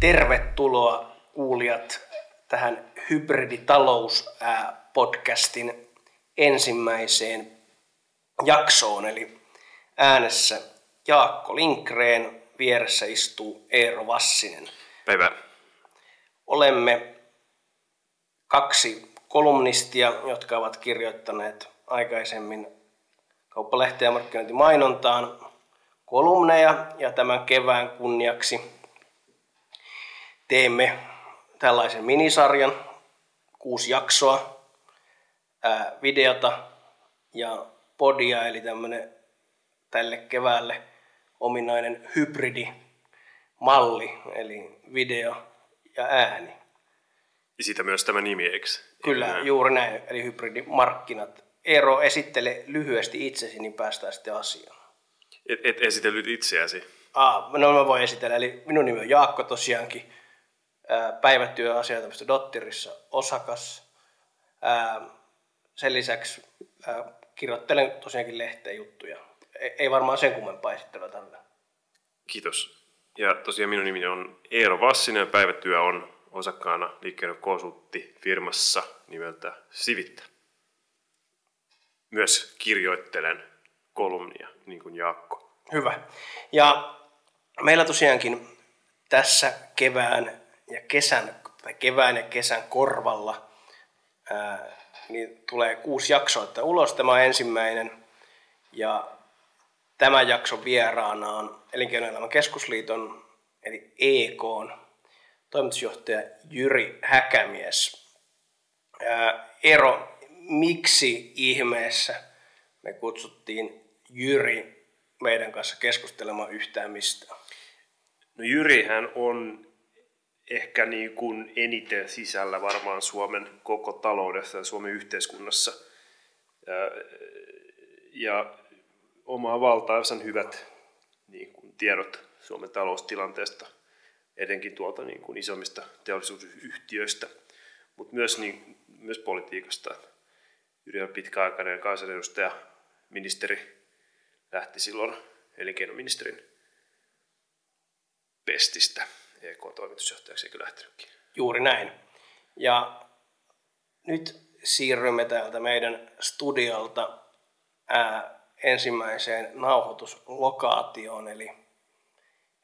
Tervetuloa kuulijat tähän hybriditalous-podcastin ensimmäiseen jaksoon. Eli äänessä Jaakko Linkreen, vieressä istuu Eero Vassinen. Päivä. Olemme kaksi kolumnistia, jotka ovat kirjoittaneet aikaisemmin kauppalehteen ja markkinointimainontaan kolumneja ja tämän kevään kunniaksi teemme tällaisen minisarjan, kuusi jaksoa, ää, videota ja podia, eli tämmöinen tälle keväälle ominainen hybridimalli, eli video ja ääni. Ja siitä myös tämä nimi, eikö? Kyllä, Näin. juuri näin, eli hybridimarkkinat. Eero, esittele lyhyesti itsesi, niin päästään sitten asiaan. Et, et esitellyt itseäsi. Ah, no mä voin esitellä, eli minun nimi on Jaakko tosiaankin, ää, päivätyöasiatoimisto Dottirissa osakas. Sen lisäksi kirjoittelen tosiaankin lehteen juttuja. Ei, ei varmaan sen kummempaa esittelyä tällä. Kiitos. Ja tosiaan minun nimi on Eero Vassinen ja päivätyö on osakkaana liikkeen konsulttifirmassa nimeltä Sivittä. Myös kirjoittelen kolumnia, niin kuin Jaakko. Hyvä. Ja meillä tosiaankin tässä kevään ja kesän, tai kevään ja kesän korvalla ää, niin tulee kuusi jaksoa, että ulos tämä ensimmäinen. Ja tämän jakson vieraana on Elinkeinoelämän keskusliiton, eli EK, toimitusjohtaja Jyri Häkämies. Ää, Ero, miksi ihmeessä me kutsuttiin Jyri meidän kanssa keskustelemaan yhtään mistään? No Jyrihän on ehkä niin kuin eniten sisällä varmaan Suomen koko taloudessa ja Suomen yhteiskunnassa. Ja, omaa valtaansa hyvät niin kuin tiedot Suomen taloustilanteesta, etenkin tuolta niin kuin isommista teollisuusyhtiöistä, mutta myös, niin, myös politiikasta. On pitkäaikainen kansanedustaja, ministeri, lähti silloin elinkeinoministerin pestistä EK-toimitusjohtajaksi, eikö lähtenytkin? Juuri näin. Ja nyt siirrymme täältä meidän studiolta ää, ensimmäiseen nauhoituslokaatioon, eli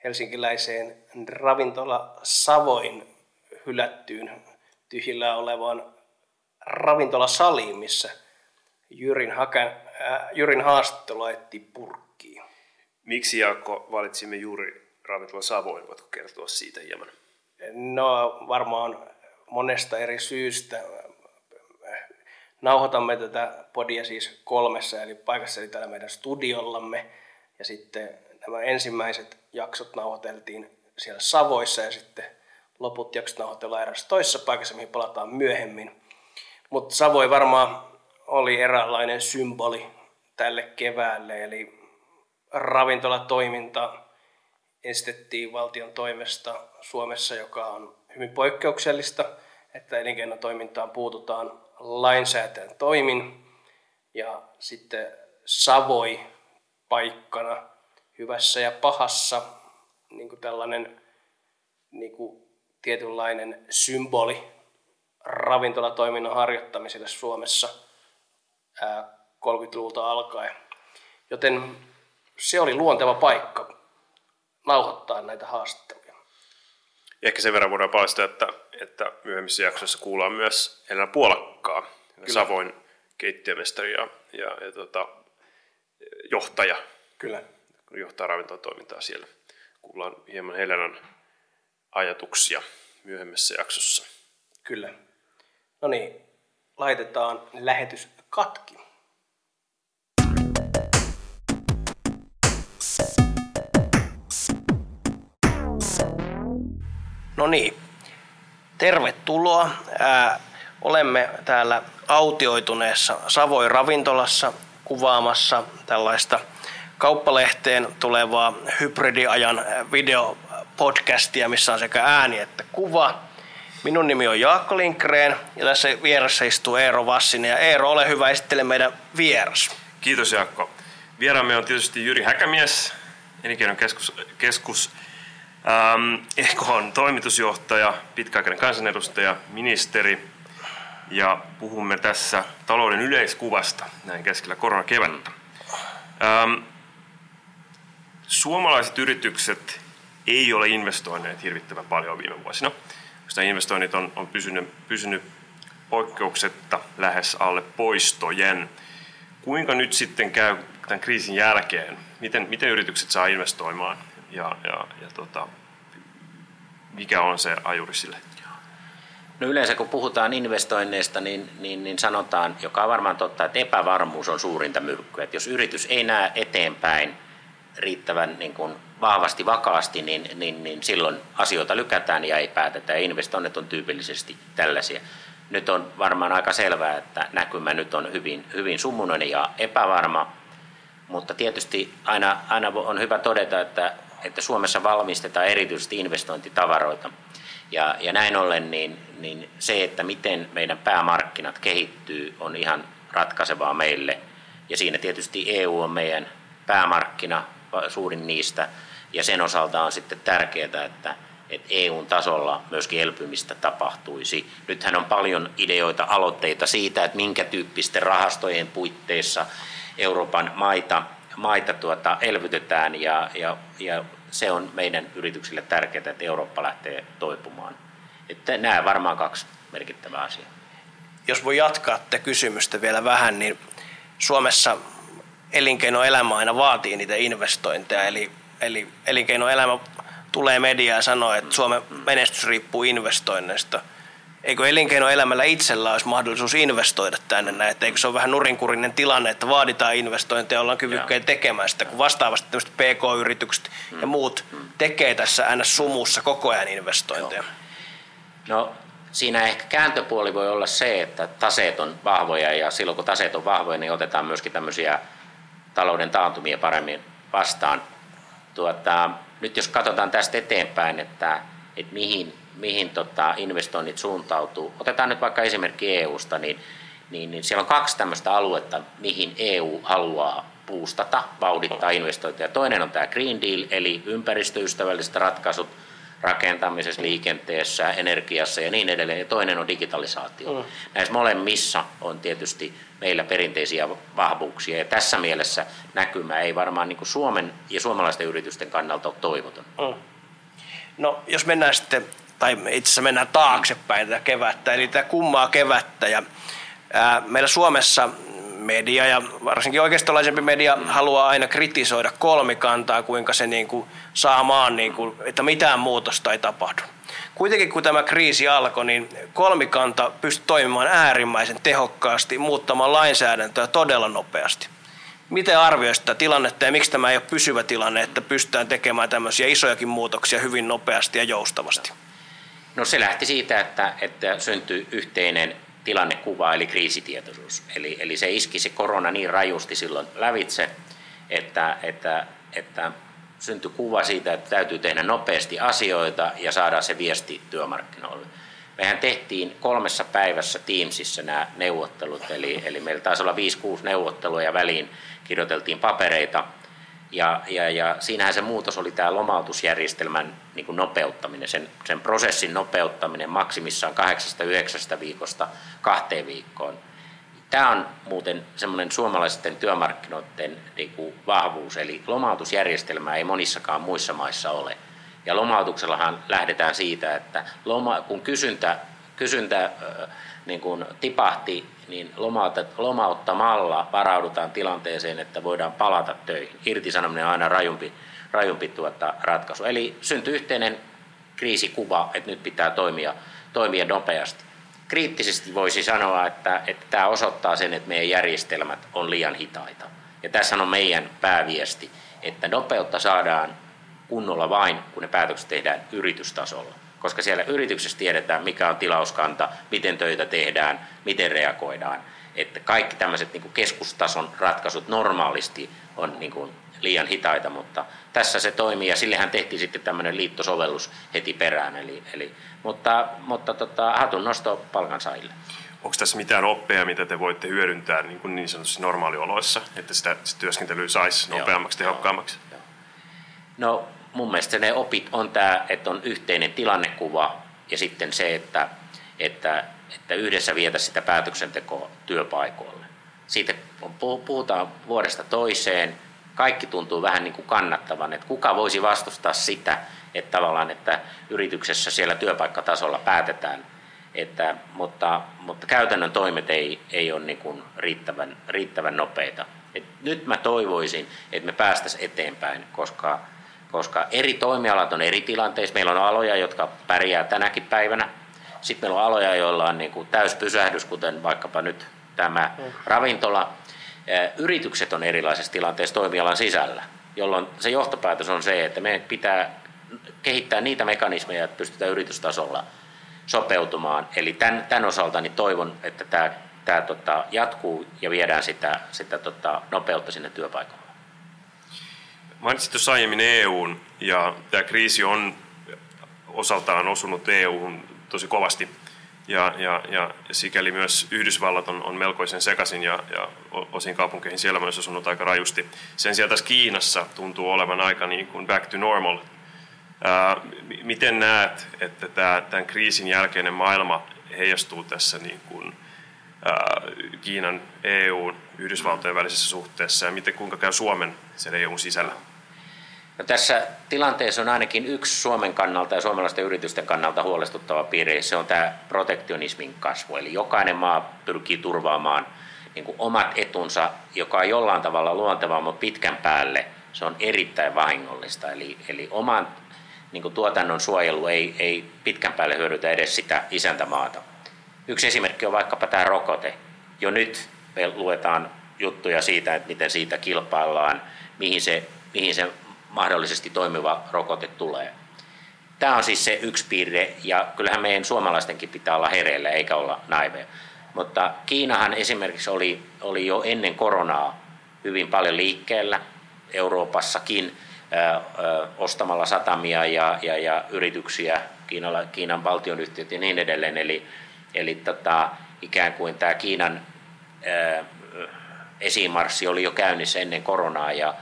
helsinkiläiseen ravintola Savoin hylättyyn tyhjillä olevaan ravintolasaliin, missä Jyrin, Hakan, ää, Jyrin haastattelu laitettiin purkkiin. Miksi Jaakko valitsimme juuri ravintola Savoin? Voitko kertoa siitä hieman? No varmaan monesta eri syystä. Nauhoitamme tätä podia siis kolmessa eli paikassa eli täällä meidän studiollamme. Ja sitten nämä ensimmäiset jaksot nauhoiteltiin siellä Savoissa ja sitten loput jaksot nauhoitellaan erässä toisessa paikassa, mihin palataan myöhemmin. Mutta Savoi varmaan oli eräänlainen symboli tälle keväälle, eli ravintolatoiminta estettiin valtion toimesta Suomessa, joka on hyvin poikkeuksellista, että elinkeinotoimintaan puututaan lainsäätäjän toimin ja sitten Savoi paikkana hyvässä ja pahassa niin kuin tällainen niin kuin tietynlainen symboli ravintolatoiminnan harjoittamiselle Suomessa ää, 30-luvulta alkaen. Joten se oli luonteva paikka nauhoittaa näitä haastatteluja. Ehkä sen verran voidaan paljastaa, että, että myöhemmissä jaksoissa kuullaan myös Elena Puolakkaa, Kyllä. Savoin keittiömestari ja, ja, ja tota, johtaja, Kyllä. johtaa ravintolatoimintaa siellä. Kuullaan hieman Helenan ajatuksia myöhemmässä jaksossa. Kyllä. No niin, laitetaan lähetys katki. No niin, tervetuloa. Ää, olemme täällä autioituneessa Savoin ravintolassa kuvaamassa tällaista kauppalehteen tulevaa hybridiajan videopodcastia, missä on sekä ääni että kuva. Minun nimi on Jaakko Linkreen ja tässä vieressä istuu Eero Vassinen. Ja Eero, ole hyvä, esittele meidän vieras. Kiitos Jaakko. Vieraamme on tietysti Jyri Häkämies, elinkeinon keskus, keskus Ähm, Ehko on toimitusjohtaja, pitkäaikainen kansanedustaja, ministeri ja puhumme tässä talouden yleiskuvasta näin keskellä koronakevättä. Ähm, suomalaiset yritykset ei ole investoineet hirvittävän paljon viime vuosina. Koska investoinnit on, on pysynyt, pysynyt poikkeuksetta lähes alle poistojen. Kuinka nyt sitten käy tämän kriisin jälkeen? Miten, miten yritykset saa investoimaan ja, ja, ja tota, mikä on se ajuri sille? No yleensä kun puhutaan investoinneista, niin, niin, niin sanotaan, joka on varmaan totta, että epävarmuus on suurinta myrkkyä. Että jos yritys ei näe eteenpäin riittävän niin kuin vahvasti, vakaasti, niin, niin, niin silloin asioita lykätään ja ei päätetä. Ja investoinnit on tyypillisesti tällaisia. Nyt on varmaan aika selvää, että näkymä nyt on hyvin, hyvin sumunen ja epävarma, mutta tietysti aina, aina on hyvä todeta, että, että Suomessa valmistetaan erityisesti investointitavaroita. Ja, ja näin ollen niin, niin se, että miten meidän päämarkkinat kehittyy, on ihan ratkaisevaa meille. Ja siinä tietysti EU on meidän päämarkkina, suurin niistä. Ja sen osalta on sitten tärkeää, että, että EUn tasolla myöskin elpymistä tapahtuisi. Nythän on paljon ideoita, aloitteita siitä, että minkä tyyppisten rahastojen puitteissa Euroopan maita, maita tuota, elvytetään ja, ja, ja se on meidän yrityksille tärkeää, että Eurooppa lähtee toipumaan. Että nämä varmaan kaksi merkittävää asiaa. Jos voi jatkaa tätä kysymystä vielä vähän, niin Suomessa elinkeinoelämä aina vaatii niitä investointeja, eli, eli elinkeinoelämä tulee mediaan ja sanoo, että Suomen menestys riippuu investoinneista. Eikö elinkeinoelämällä itsellä olisi mahdollisuus investoida tänne näin, että eikö se ole vähän nurinkurinen tilanne, että vaaditaan investointeja, ollaan kyvykkäitä tekemään sitä, kun vastaavasti tämmöiset PK-yritykset mm. ja muut tekee tässä ns. sumussa koko ajan investointeja. No siinä ehkä kääntöpuoli voi olla se, että taseet on vahvoja ja silloin kun taseet on vahvoja, niin otetaan myöskin tämmöisiä talouden taantumia paremmin vastaan. Tuota, nyt jos katsotaan tästä eteenpäin, että, että mihin, mihin tota investoinnit suuntautuu, otetaan nyt vaikka esimerkki EUsta, niin, niin, niin siellä on kaksi tämmöistä aluetta, mihin EU haluaa puustata, vauhdittaa investointeja. Toinen on tämä Green Deal, eli ympäristöystävälliset ratkaisut – rakentamisessa, liikenteessä, energiassa ja niin edelleen. Ja toinen on digitalisaatio. Mm. Näissä molemmissa on tietysti meillä perinteisiä vahvuuksia ja tässä mielessä näkymä ei varmaan niin kuin Suomen ja suomalaisten yritysten kannalta ole toivoton. Mm. No jos mennään sitten, tai itse asiassa mennään taaksepäin tätä kevättä, eli tätä kummaa kevättä ja ää, meillä Suomessa media ja varsinkin oikeistolaisempi media haluaa aina kritisoida kolmikantaa, kuinka se niin kuin saa maan, niin kuin, että mitään muutosta ei tapahdu. Kuitenkin kun tämä kriisi alkoi, niin kolmikanta pystyi toimimaan äärimmäisen tehokkaasti, muuttamaan lainsäädäntöä todella nopeasti. Miten arvioisi tätä tilannetta ja miksi tämä ei ole pysyvä tilanne, että pystytään tekemään tämmöisiä isojakin muutoksia hyvin nopeasti ja joustavasti? No se lähti siitä, että, että syntyi yhteinen tilannekuva eli kriisitietoisuus. Eli, eli se iski se korona niin rajusti silloin lävitse, että, että, että syntyi kuva siitä, että täytyy tehdä nopeasti asioita ja saada se viesti työmarkkinoille. Mehän tehtiin kolmessa päivässä Teamsissa nämä neuvottelut, eli, eli meillä taisi olla 5-6 neuvottelua ja väliin kirjoiteltiin papereita – ja, ja, ja siinähän se muutos oli tämä lomautusjärjestelmän niin kuin nopeuttaminen, sen, sen prosessin nopeuttaminen maksimissaan kahdeksasta yhdeksästä viikosta kahteen viikkoon. Tämä on muuten semmoinen suomalaisten työmarkkinoiden niin kuin vahvuus, eli lomautusjärjestelmää ei monissakaan muissa maissa ole. Ja lomautuksellahan lähdetään siitä, että loma, kun kysyntä, kysyntä niin kuin tipahti niin lomauttamalla varaudutaan tilanteeseen, että voidaan palata töihin. Irtisanominen on aina rajumpi, rajumpi tuota ratkaisu. Eli syntyy yhteinen kriisikuva, että nyt pitää toimia, toimia nopeasti. Kriittisesti voisi sanoa, että, että tämä osoittaa sen, että meidän järjestelmät on liian hitaita. Ja tässä on meidän pääviesti, että nopeutta saadaan kunnolla vain, kun ne päätökset tehdään yritystasolla koska siellä yrityksessä tiedetään, mikä on tilauskanta, miten töitä tehdään, miten reagoidaan. Että kaikki tämmöiset niin keskustason ratkaisut normaalisti on niin kuin liian hitaita, mutta tässä se toimii ja sillehän tehtiin sitten tämmöinen liittosovellus heti perään. Eli, eli, mutta mutta tota, hatun nosto palkansaajille. Onko tässä mitään oppeja, mitä te voitte hyödyntää niin, kuin niin sanotusti normaalioloissa, että sitä, sitä työskentelyä saisi nopeammaksi, tehokkaammaksi? Joo. No mun mielestä ne opit on tämä, että on yhteinen tilannekuva ja sitten se, että, että, että yhdessä vietä sitä päätöksentekoa työpaikoille. Siitä puhutaan vuodesta toiseen, kaikki tuntuu vähän niin kuin kannattavan, että kuka voisi vastustaa sitä, että tavallaan, että yrityksessä siellä työpaikkatasolla päätetään, että, mutta, mutta käytännön toimet ei, ei ole niin kuin riittävän, riittävän nopeita. Et nyt mä toivoisin, että me päästäisiin eteenpäin, koska, koska eri toimialat on eri tilanteissa. Meillä on aloja, jotka pärjää tänäkin päivänä. Sitten meillä on aloja, joilla on niin kuin täyspysähdys, kuten vaikkapa nyt tämä ravintola. Yritykset on erilaisessa tilanteessa toimialan sisällä, jolloin se johtopäätös on se, että meidän pitää kehittää niitä mekanismeja, että pystytään yritystasolla sopeutumaan. Eli tämän, tämän osalta niin toivon, että tämä, tämä tota, jatkuu ja viedään sitä, sitä tota, nopeutta sinne työpaikalle. Mainitsit tuossa aiemmin EUn ja tämä kriisi on osaltaan osunut EUhun tosi kovasti. Ja, ja, ja sikäli myös Yhdysvallat on, on melkoisen sekaisin ja, ja osin kaupunkeihin siellä myös osunut aika rajusti. Sen sijaan tässä Kiinassa tuntuu olevan aika niin kuin back to normal miten näet, että tämä, tämän kriisin jälkeinen maailma heijastuu tässä niin kuin, Kiinan, EU, Yhdysvaltojen välisessä suhteessa ja miten, kuinka käy Suomen sen EUn sisällä? No tässä tilanteessa on ainakin yksi Suomen kannalta ja suomalaisten yritysten kannalta huolestuttava piirre, se on tämä protektionismin kasvu. Eli jokainen maa pyrkii turvaamaan niin kuin omat etunsa, joka on jollain tavalla luontevaa, mutta pitkän päälle se on erittäin vahingollista. Eli, eli oman niin kuin tuotannon suojelu ei, ei pitkän päälle hyödytä edes sitä isäntämaata. Yksi esimerkki on vaikkapa tämä rokote. Jo nyt me luetaan juttuja siitä, että miten siitä kilpaillaan, mihin se, mihin se mahdollisesti toimiva rokote tulee. Tämä on siis se yksi piirre, ja kyllähän meidän suomalaistenkin pitää olla hereillä, eikä olla naiveja. Mutta Kiinahan esimerkiksi oli, oli jo ennen koronaa hyvin paljon liikkeellä, Euroopassakin, ostamalla satamia ja, ja, ja yrityksiä, Kiinalla, Kiinan valtionyhtiöt ja niin edelleen. Eli, eli tota, ikään kuin tämä Kiinan ää, esimarssi oli jo käynnissä ennen koronaa ja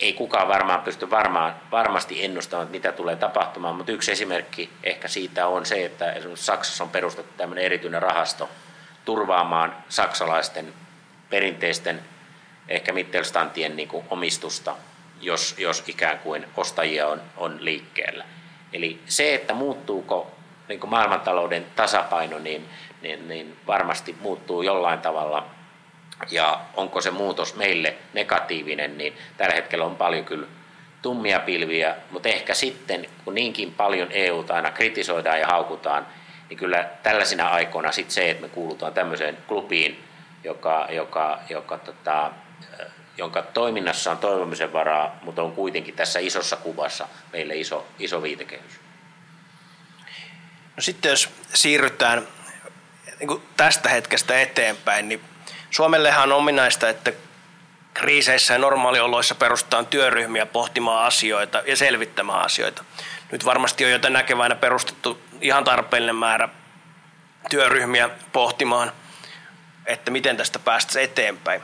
ei kukaan varmaan pysty varmaan, varmasti ennustamaan, mitä tulee tapahtumaan, mutta yksi esimerkki ehkä siitä on se, että esimerkiksi Saksassa on perustettu tämmöinen erityinen rahasto turvaamaan saksalaisten perinteisten ehkä Mittelstantien niin omistusta jos, jos ikään kuin ostajia on, on liikkeellä. Eli se, että muuttuuko niin kuin maailmantalouden tasapaino, niin, niin, niin varmasti muuttuu jollain tavalla. Ja onko se muutos meille negatiivinen, niin tällä hetkellä on paljon kyllä tummia pilviä, mutta ehkä sitten, kun niinkin paljon EUta aina kritisoidaan ja haukutaan, niin kyllä tällaisina aikoina sitten se, että me kuulutaan tämmöiseen klubiin, joka, joka, joka tota, jonka toiminnassa on toivomisen varaa, mutta on kuitenkin tässä isossa kuvassa meille iso, iso viitekehys. No sitten jos siirrytään niin tästä hetkestä eteenpäin, niin Suomellehan on ominaista, että kriiseissä ja normaalioloissa perustetaan työryhmiä pohtimaan asioita ja selvittämään asioita. Nyt varmasti on jo näkeväänä perustettu ihan tarpeellinen määrä työryhmiä pohtimaan, että miten tästä päästäisiin eteenpäin.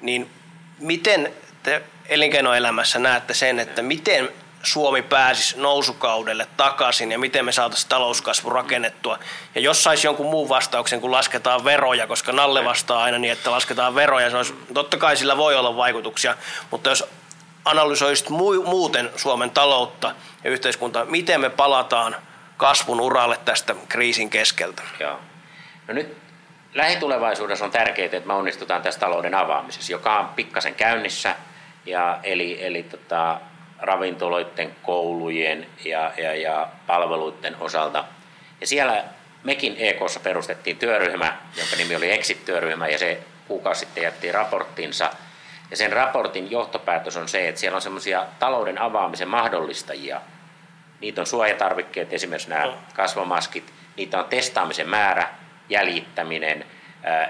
Niin miten te elinkeinoelämässä näette sen, että miten Suomi pääsisi nousukaudelle takaisin ja miten me saataisiin talouskasvu rakennettua. Ja jos saisi jonkun muun vastauksen, kun lasketaan veroja, koska Nalle vastaa aina niin, että lasketaan veroja, se olisi, totta kai sillä voi olla vaikutuksia, mutta jos analysoisit muuten Suomen taloutta ja yhteiskuntaa, miten me palataan kasvun uralle tästä kriisin keskeltä? Joo. No nyt lähitulevaisuudessa on tärkeää, että me onnistutaan tässä talouden avaamisessa, joka on pikkasen käynnissä, ja eli, eli tota, ravintoloiden, koulujen ja, ja, ja palveluiden osalta. Ja siellä mekin EKssa perustettiin työryhmä, jonka nimi oli Exit-työryhmä, ja se kuukausi sitten jätti raporttinsa. Ja sen raportin johtopäätös on se, että siellä on semmoisia talouden avaamisen mahdollistajia. Niitä on suojatarvikkeet, esimerkiksi nämä kasvomaskit, niitä on testaamisen määrä, jäljittäminen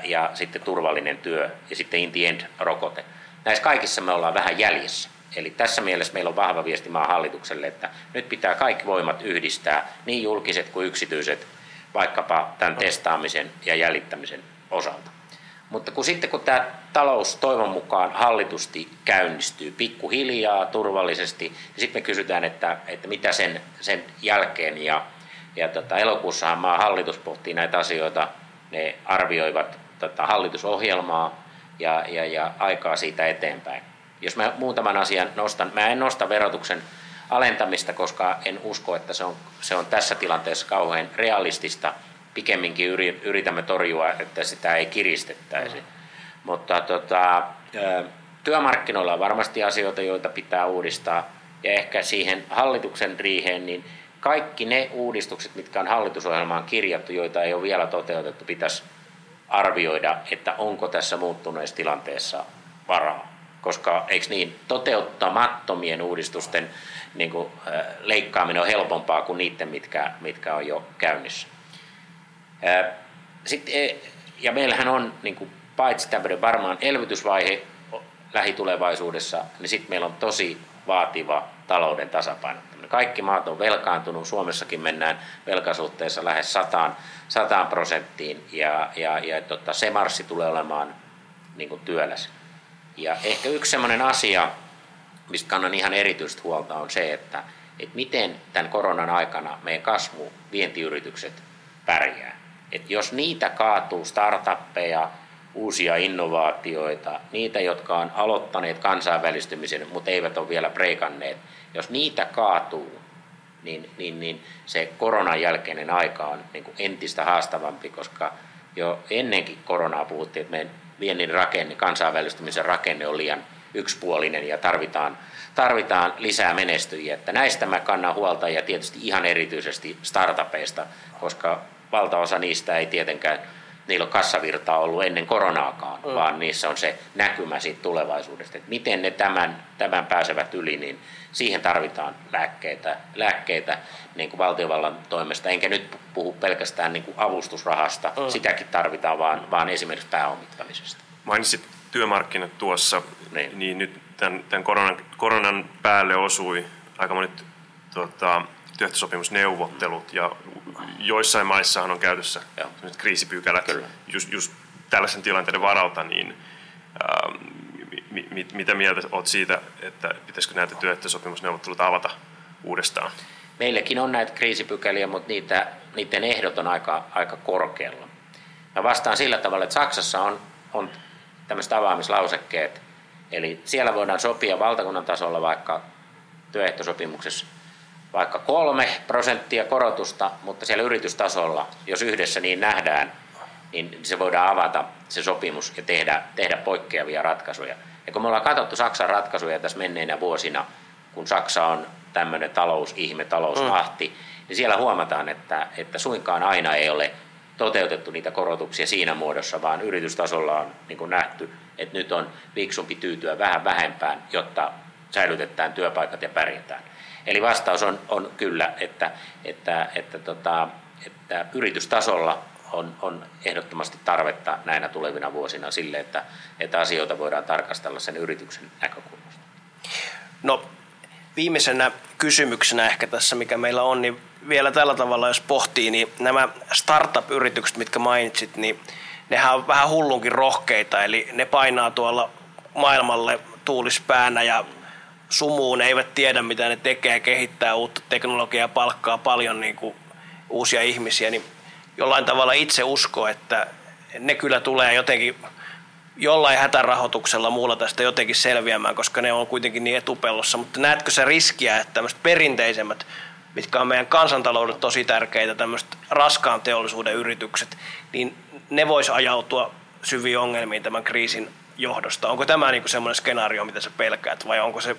ja sitten turvallinen työ ja sitten in the end rokote. Näissä kaikissa me ollaan vähän jäljessä. Eli tässä mielessä meillä on vahva viesti maan hallitukselle, että nyt pitää kaikki voimat yhdistää, niin julkiset kuin yksityiset, vaikkapa tämän testaamisen ja jäljittämisen osalta. Mutta kun sitten kun tämä talous toivon mukaan hallitusti käynnistyy pikkuhiljaa, turvallisesti, niin sitten me kysytään, että, että mitä sen, sen jälkeen. Ja, ja tota, elokuussahan maan hallitus pohtii näitä asioita, ne arvioivat tota, hallitusohjelmaa ja, ja, ja aikaa siitä eteenpäin. Jos mä muutaman asian nostan, mä en nosta verotuksen alentamista, koska en usko, että se on, se on tässä tilanteessa kauhean realistista – pikemminkin yritämme torjua, että sitä ei kiristettäisi. Mm. Mutta tota, työmarkkinoilla on varmasti asioita, joita pitää uudistaa. Ja ehkä siihen hallituksen riiheen, niin kaikki ne uudistukset, mitkä on hallitusohjelmaan kirjattu, joita ei ole vielä toteutettu, pitäisi arvioida, että onko tässä muuttuneessa tilanteessa varaa. Koska eikö niin, toteuttamattomien uudistusten niin kuin, leikkaaminen on helpompaa kuin niiden, mitkä, mitkä on jo käynnissä. Sitten, e, ja meillähän on niin kuin, paitsi tämmöinen varmaan elvytysvaihe lähitulevaisuudessa, niin sitten meillä on tosi vaativa talouden tasapaino. Kaikki maat on velkaantunut, Suomessakin mennään velkasuhteessa lähes 100, 100 prosenttiin ja, ja, ja tota, se marssi tulee olemaan niin kuin työläs. Ja ehkä yksi sellainen asia, mistä kannan ihan erityistä huolta, on se, että, että miten tämän koronan aikana meidän kasvu, vientiyritykset pärjää. Että jos niitä kaatuu startuppeja, uusia innovaatioita, niitä, jotka on aloittaneet kansainvälistymisen, mutta eivät ole vielä breikanneet, jos niitä kaatuu, niin, niin, niin se koronan jälkeinen aika on niin kuin entistä haastavampi, koska jo ennenkin koronaa puhuttiin, että meidän viennin rakenne, kansainvälistymisen rakenne on liian yksipuolinen ja tarvitaan, tarvitaan lisää menestyjiä. Että näistä mä kannan huolta ja tietysti ihan erityisesti startupeista, koska valtaosa niistä ei tietenkään, niillä on kassavirtaa ollut ennen koronaakaan, mm. vaan niissä on se näkymä siitä tulevaisuudesta, että miten ne tämän, tämän pääsevät yli, niin siihen tarvitaan lääkkeitä, lääkkeitä niin kuin valtiovallan toimesta, enkä nyt puhu pelkästään niin kuin avustusrahasta, mm. sitäkin tarvitaan, vaan, vaan esimerkiksi pääomittamisesta. Mainitsit työmarkkinat tuossa, niin, niin nyt tämän, tämän koronan, koronan päälle osui aika monet tota, työehtosopimusneuvottelut. Ja joissain maissahan on käytössä kriisipykälät. Just, just tällaisen tilanteiden varalta, niin ähm, mi, mi, mitä mieltä olet siitä, että pitäisikö näitä työehtosopimusneuvotteluita avata uudestaan? Meilläkin on näitä kriisipykäliä, mutta niitä, niiden ehdot on aika, aika korkealla. Mä vastaan sillä tavalla, että Saksassa on, on tämmöiset avaamislausekkeet, eli siellä voidaan sopia valtakunnan tasolla vaikka työehtosopimuksessa vaikka kolme prosenttia korotusta, mutta siellä yritystasolla, jos yhdessä niin nähdään, niin se voidaan avata se sopimus ja tehdä, tehdä poikkeavia ratkaisuja. Ja kun me ollaan katsottu Saksan ratkaisuja tässä menneinä vuosina, kun Saksa on tämmöinen talousihme, talousmahti, mm. niin siellä huomataan, että, että suinkaan aina ei ole toteutettu niitä korotuksia siinä muodossa, vaan yritystasolla on niin nähty, että nyt on viksumpi tyytyä vähän vähempään, jotta säilytetään työpaikat ja pärjätään. Eli vastaus on, on kyllä, että, että, että, tota, että yritystasolla on, on ehdottomasti tarvetta näinä tulevina vuosina sille, että, että asioita voidaan tarkastella sen yrityksen näkökulmasta. No viimeisenä kysymyksenä ehkä tässä, mikä meillä on, niin vielä tällä tavalla, jos pohtii, niin nämä startup-yritykset, mitkä mainitsit, niin nehän on vähän hullunkin rohkeita, eli ne painaa tuolla maailmalle tuulispäänä ja sumuun, ne eivät tiedä mitä ne tekee, kehittää uutta teknologiaa, palkkaa paljon niin kuin uusia ihmisiä, niin jollain tavalla itse usko, että ne kyllä tulee jotenkin jollain hätärahoituksella muulla tästä jotenkin selviämään, koska ne on kuitenkin niin etupellossa. Mutta näetkö se riskiä, että tämmöiset perinteisemmät, mitkä on meidän kansantalouden tosi tärkeitä, tämmöiset raskaan teollisuuden yritykset, niin ne vois ajautua syviin ongelmiin tämän kriisin johdosta. Onko tämä niin semmoinen skenaario, mitä sä pelkäät, vai onko se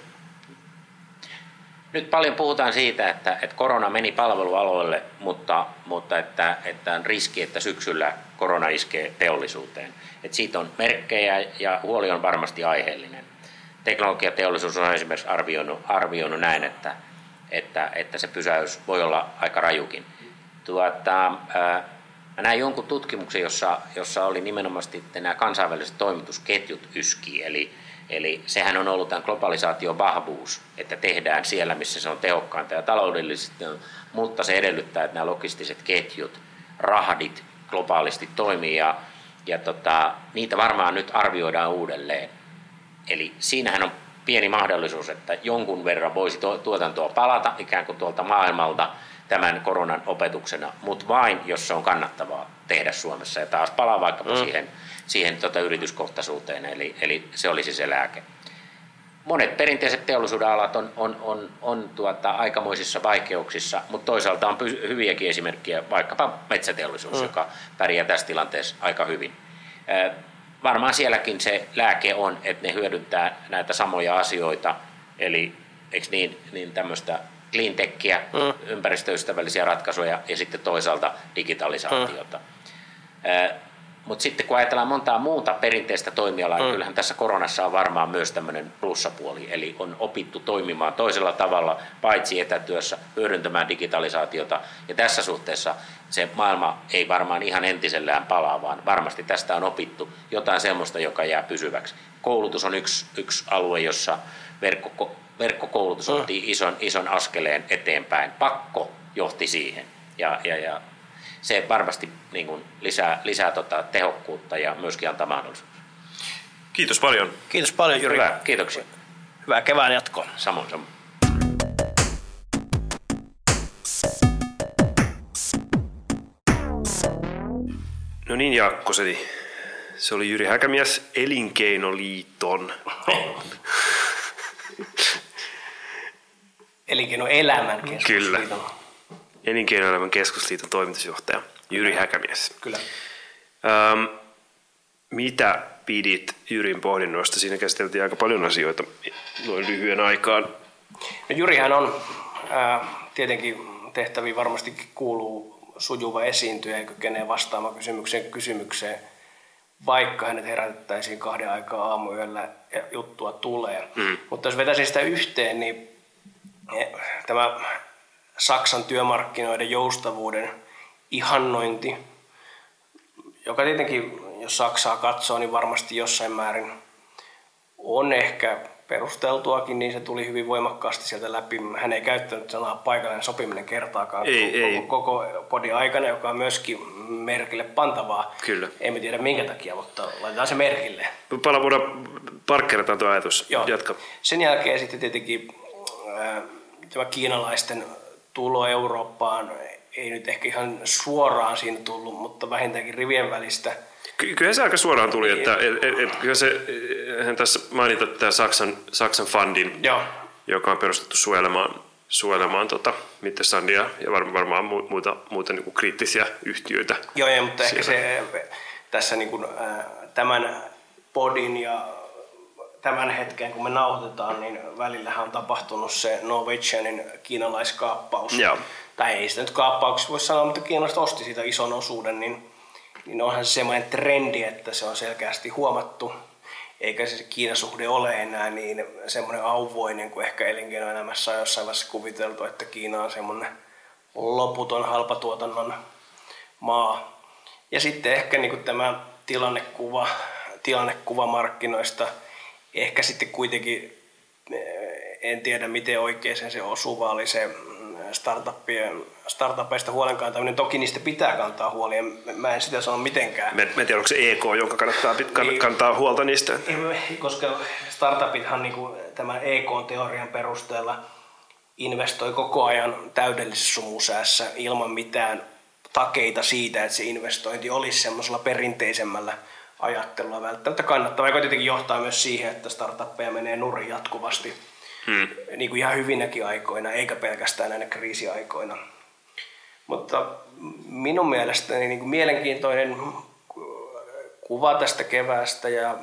nyt paljon puhutaan siitä, että, että korona meni palvelualoille, mutta, mutta että, että on riski, että syksyllä korona iskee teollisuuteen. Että siitä on merkkejä ja huoli on varmasti aiheellinen. Teknologiateollisuus on esimerkiksi arvioinut, arvioinut näin, että, että, että se pysäys voi olla aika rajukin. Tuota, ää, Mä näin jonkun tutkimuksen, jossa, jossa oli nimenomaan nämä kansainväliset toimitusketjut yski, eli Eli sehän on ollut tämän globalisaation vahvuus, että tehdään siellä, missä se on tehokkainta ja taloudellisesti, mutta se edellyttää, että nämä logistiset ketjut, rahdit globaalisti toimii. Ja, ja tota, niitä varmaan nyt arvioidaan uudelleen. Eli siinähän on pieni mahdollisuus, että jonkun verran voisi tuotantoa palata ikään kuin tuolta maailmalta tämän koronan opetuksena, mutta vain jos se on kannattavaa tehdä Suomessa. Ja taas palaa vaikkapa mm. siihen, siihen tota yrityskohtaisuuteen, eli, eli se olisi se lääke. Monet perinteiset teollisuuden alat on, on, on, on tuota, aikamoisissa vaikeuksissa, mutta toisaalta on py- hyviäkin esimerkkejä, vaikkapa metsäteollisuus, mm. joka pärjää tässä tilanteessa aika hyvin varmaan sielläkin se lääke on, että ne hyödyntää näitä samoja asioita, eli eikö niin, niin tämmöistä cleantechia, mm. ympäristöystävällisiä ratkaisuja ja sitten toisaalta digitalisaatiota. Mm. Mutta sitten kun ajatellaan montaa muuta perinteistä toimialaa, niin mm. kyllähän tässä koronassa on varmaan myös tämmöinen plussapuoli. Eli on opittu toimimaan toisella tavalla, paitsi etätyössä, hyödyntämään digitalisaatiota. Ja tässä suhteessa se maailma ei varmaan ihan entisellään palaa, vaan varmasti tästä on opittu jotain semmoista, joka jää pysyväksi. Koulutus on yksi, yksi alue, jossa verkko, verkkokoulutus mm. otti ison, ison askeleen eteenpäin. Pakko johti siihen. Ja, ja, ja se varmasti niin kuin lisää, lisää tota tehokkuutta ja myöskin antaa mahdollisuus. Kiitos paljon. Kiitos paljon Jyri. Hyvä, kiitoksia. Hyvää kevään jatkoa. Samoin, samoin. No niin Jakkoseni, se oli Jyri Häkämies Elinkeinoliiton. Elinkeinoelämän keskusliiton. Kyllä. Elinkeinoelämän keskusliiton toimitusjohtaja Jyri Häkämies. Kyllä. Ähm, mitä pidit Jyrin pohdinnoista? Siinä käsiteltiin aika paljon asioita noin lyhyen aikaan. No Jyrihän on äh, tietenkin tehtäviin varmasti kuuluu sujuva esiintyjä ja kykenee vastaamaan kysymykseen kysymykseen, vaikka hänet herätettäisiin kahden aikaa aamuyöllä ja juttua tulee. Mm. Mutta jos vetäisin sitä yhteen, niin eh, tämä Saksan työmarkkinoiden joustavuuden ihannointi, joka tietenkin, jos Saksaa katsoo, niin varmasti jossain määrin on ehkä perusteltuakin, niin se tuli hyvin voimakkaasti sieltä läpi. Hän ei käyttänyt sanaa paikallinen sopiminen kertaakaan ei, koko, ei. koko podin aikana, joka on myöskin merkille pantavaa. Kyllä. Emme tiedä minkä takia, mutta laitetaan se merkille. Pala voidaan parkkeerata tuo ajatus. Joo. Jatka. Sen jälkeen sitten tietenkin äh, tämä kiinalaisten tulo Eurooppaan ei nyt ehkä ihan suoraan siinä tullut, mutta vähintäänkin rivien välistä. Ky- kyllä se aika suoraan tuli, niin. että et, et, et, kyllä se, hän tässä mainita tämä Saksan, Saksan fundin, Joo. joka on perustettu suojelemaan, suojelemaan tota, Mittelstandia ja varmaan muita, muita niin kuin kriittisiä yhtiöitä. Joo, ja, mutta siellä. ehkä se tässä niin kuin, äh, tämän podin ja tämän hetken, kun me nauhoitetaan, niin välillähän on tapahtunut se Norwegianin kiinalaiskaappaus. Joo. Tai ei sitä nyt kaappauksessa voi sanoa, mutta kiinalaiset osti siitä ison osuuden, niin, niin onhan se semmoinen trendi, että se on selkeästi huomattu. Eikä se Kiinasuhde ole enää niin semmoinen auvoinen kuin ehkä elinkeinoelämässä on jossain vaiheessa kuviteltu, että Kiina on semmoinen loputon halpatuotannon maa. Ja sitten ehkä niin kuin tämä tilannekuva, tilannekuva markkinoista – ehkä sitten kuitenkin eh, en tiedä miten oikein se osuva oli se mm, startuppien, startupeista huolen kantaminen. Toki niistä pitää kantaa huoli, mä en sitä sano mitenkään. Mä en tiedä, onko se EK, jonka kannattaa niin, kantaa huolta niistä. Koska startupithan niin kuin tämän EK-teorian perusteella investoi koko ajan täydellisessä sumusäässä ilman mitään takeita siitä, että se investointi olisi semmoisella perinteisemmällä – ajattelua välttämättä kannattavaa, joka tietenkin johtaa myös siihen, että startuppeja menee nurin jatkuvasti hmm. niin kuin ihan hyvinäkin aikoina, eikä pelkästään näinä kriisiaikoina. Mutta minun mielestäni niin kuin mielenkiintoinen kuva tästä keväästä ja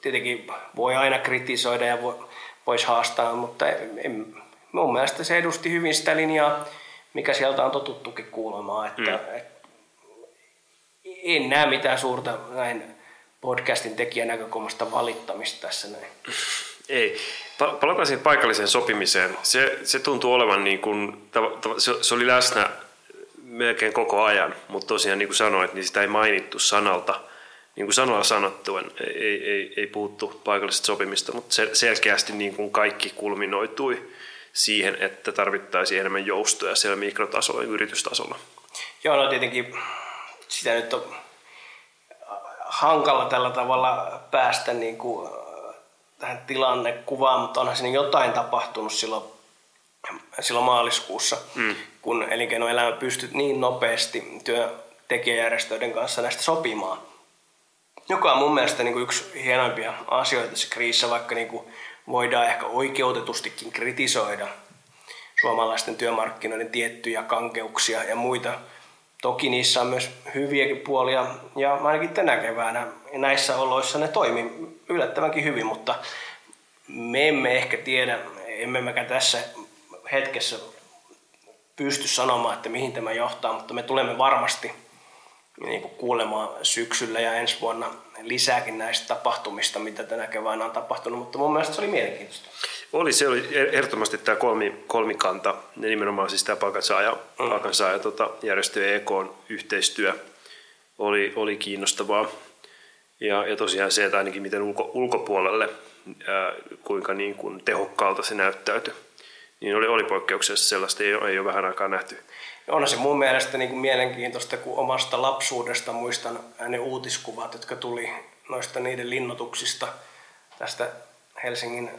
tietenkin voi aina kritisoida ja voisi haastaa, mutta en, mun mielestä se edusti hyvin sitä linjaa, mikä sieltä on totuttukin kuulemaan, että, hmm. että en näe mitään suurta näin podcastin tekijän näkökulmasta valittamista tässä näin. Ei. Palataan siihen paikalliseen sopimiseen. Se, se tuntuu olevan niin kuin, se, se oli läsnä melkein koko ajan, mutta tosiaan niin kuin sanoit, niin sitä ei mainittu sanalta. Niin kuin sanalla sanottuen, ei, ei, ei puhuttu paikallisesta sopimista, mutta selkeästi niin kuin kaikki kulminoitui siihen, että tarvittaisiin enemmän joustoja siellä mikrotasolla ja yritystasolla. Joo, no tietenkin sitä nyt on hankala tällä tavalla päästä niin kuin tähän tilannekuvaan, mutta onhan siinä jotain tapahtunut silloin, silloin maaliskuussa, mm. kun elinkeinoelämä pystyt niin nopeasti työntekijäjärjestöiden kanssa näistä sopimaan. Joka on mun mielestä niin kuin yksi hienoimpia asioita tässä kriisissä, vaikka niin kuin voidaan ehkä oikeutetustikin kritisoida suomalaisten työmarkkinoiden tiettyjä kankeuksia ja muita. Toki niissä on myös hyviäkin puolia ja ainakin tänä keväänä näissä oloissa ne toimi yllättävänkin hyvin, mutta me emme ehkä tiedä, emme mekään tässä hetkessä pysty sanomaan, että mihin tämä johtaa, mutta me tulemme varmasti niin kuin kuulemaan syksyllä ja ensi vuonna lisääkin näistä tapahtumista, mitä tänä keväänä on tapahtunut, mutta mun mielestä se oli mielenkiintoista. Oli, se oli ehdottomasti tämä kolmi, kolmikanta, ja nimenomaan siis tämä palkansaaja, mm. palkansaaja tota, järjestö EK yhteistyö oli, oli kiinnostavaa. Ja, ja tosiaan se, että ainakin miten ulko, ulkopuolelle, ää, kuinka niin kuin tehokkaalta se näyttäytyi, niin oli, oli poikkeuksessa sellaista, ei ole, ei ole vähän aikaa nähty. On se mun mielestä niin kuin mielenkiintoista, kun omasta lapsuudesta muistan ne uutiskuvat, jotka tuli noista niiden linnoituksista tästä Helsingin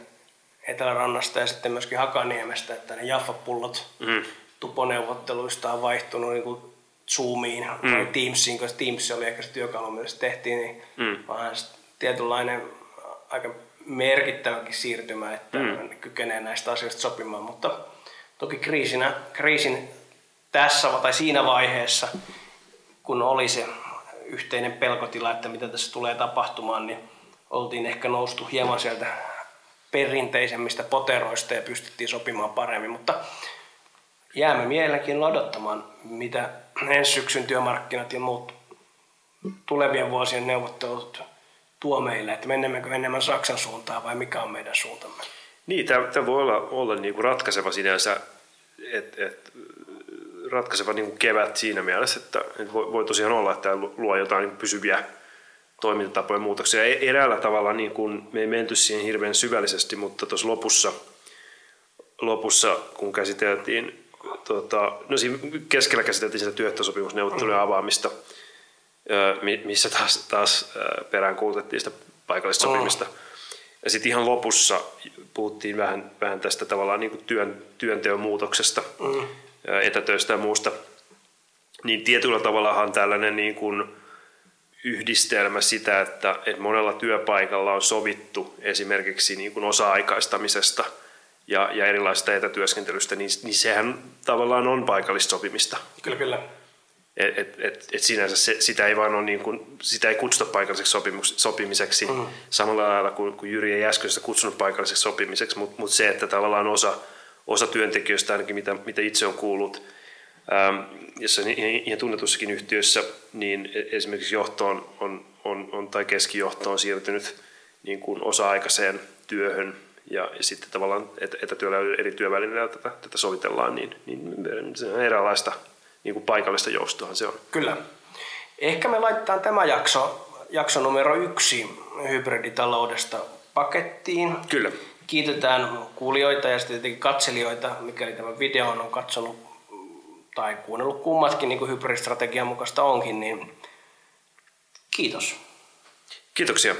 Etelärannasta ja sitten myöskin Hakaniemestä, että ne Jaffa-pullot mm. tuponeuvotteluista on vaihtunut niin kuin Zoomiin mm. tai Teamsiin, koska Teams oli ehkä se työkalu, millä se tehtiin, niin mm. vaan tietynlainen aika merkittäväkin siirtymä, että mm. kykenee näistä asioista sopimaan, mutta toki kriisinä, kriisin tässä tai siinä vaiheessa, kun oli se yhteinen pelkotila, että mitä tässä tulee tapahtumaan, niin oltiin ehkä noustu hieman sieltä perinteisemmistä poteroista ja pystyttiin sopimaan paremmin, mutta jäämme mielenkiinnolla odottamaan, mitä ensi syksyn työmarkkinat ja muut tulevien vuosien neuvottelut tuo meille, että menemmekö enemmän Saksan suuntaan vai mikä on meidän suuntamme. Niin, tämä voi olla, olla niin kuin ratkaiseva sinänsä, että et, ratkaiseva niin kuin kevät siinä mielessä, että, voi, voi tosiaan olla, että tämä luo jotain niin pysyviä toimintatapojen muutoksia. Eräällä tavalla niin kuin, me ei menty siihen hirveän syvällisesti, mutta tuossa lopussa, lopussa kun käsiteltiin, tota, no siinä keskellä käsiteltiin sitä työehtosopimusneuvottelujen avaamista, missä taas, taas perään kuulutettiin sitä paikallista sopimista. Oh. Ja sitten ihan lopussa puhuttiin vähän, vähän tästä tavallaan niin kuin työn, työnteon muutoksesta, mm. Etätöistä ja muusta. Niin tietyllä tavallahan tällainen niin kuin, yhdistelmä sitä, että, että monella työpaikalla on sovittu esimerkiksi niin kuin osa-aikaistamisesta ja, ja erilaisista etätyöskentelystä, niin, niin sehän tavallaan on paikallista sopimista. Kyllä, kyllä. Et, et, et, et sinänsä se, sitä ei vaan ole niin kuin, sitä ei kutsuta paikalliseksi sopimiseksi mm. samalla lailla kuin, kuin Jyri ei äsken sitä kutsunut paikalliseksi sopimiseksi, mutta mut se, että tavallaan osa, osa työntekijöistä ainakin mitä, mitä itse on kuullut, ähm, jossa ihan tunnetussakin yhtiössä, niin e, esimerkiksi johtoon on, on, on, tai keskijohto on siirtynyt niin kuin osa-aikaiseen työhön ja, ja sitten tavallaan etätyöllä eri työvälineillä tätä, tätä sovitellaan, niin, niin se on eräänlaista niin kuin paikallista joustoa se on. Kyllä. Ehkä me laitetaan tämä jakso, jakso numero yksi hybriditaloudesta pakettiin. Kyllä. Kiitetään kuulijoita ja sitten tietenkin katselijoita, mikäli tämä video on katsonut tai kuunnellut kummatkin niin kuin hybridistrategian mukaista onkin, niin kiitos. Kiitoksia.